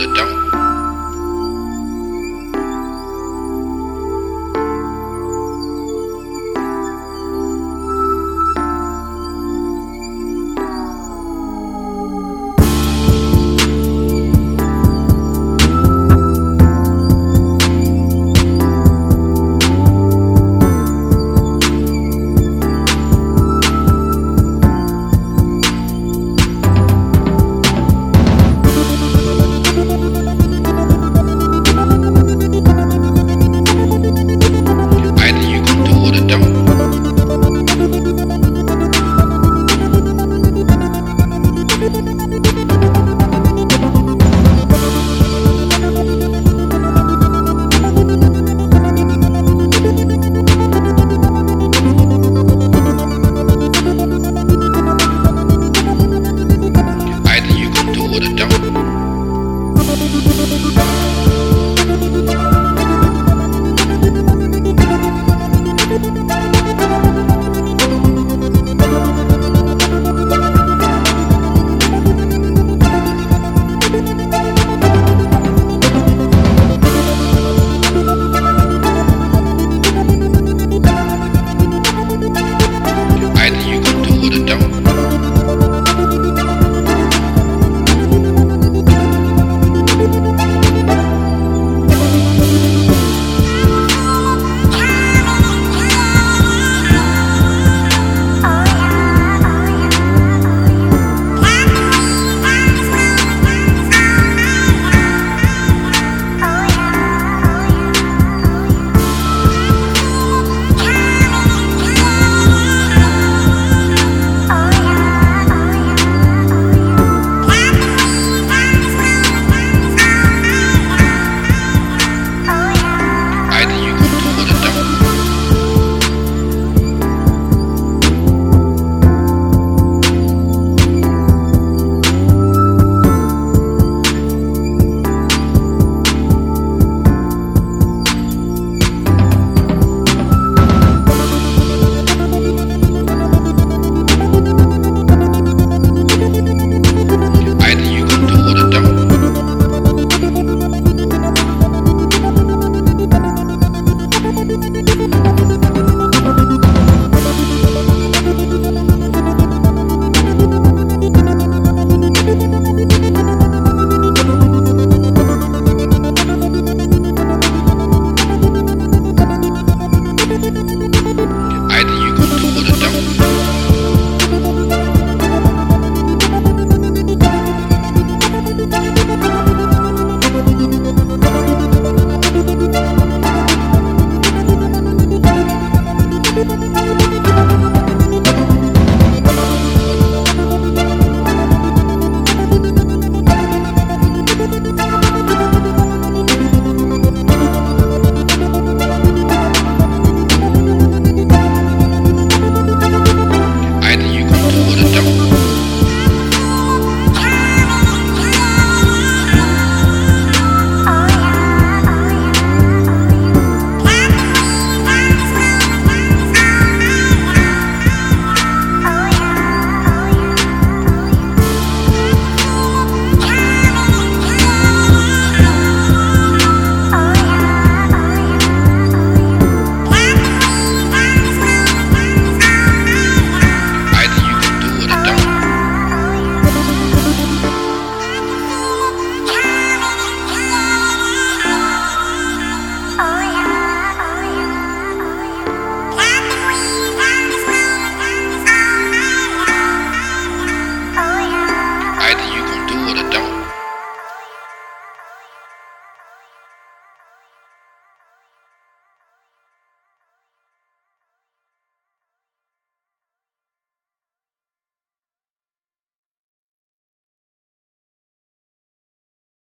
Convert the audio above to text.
that don't.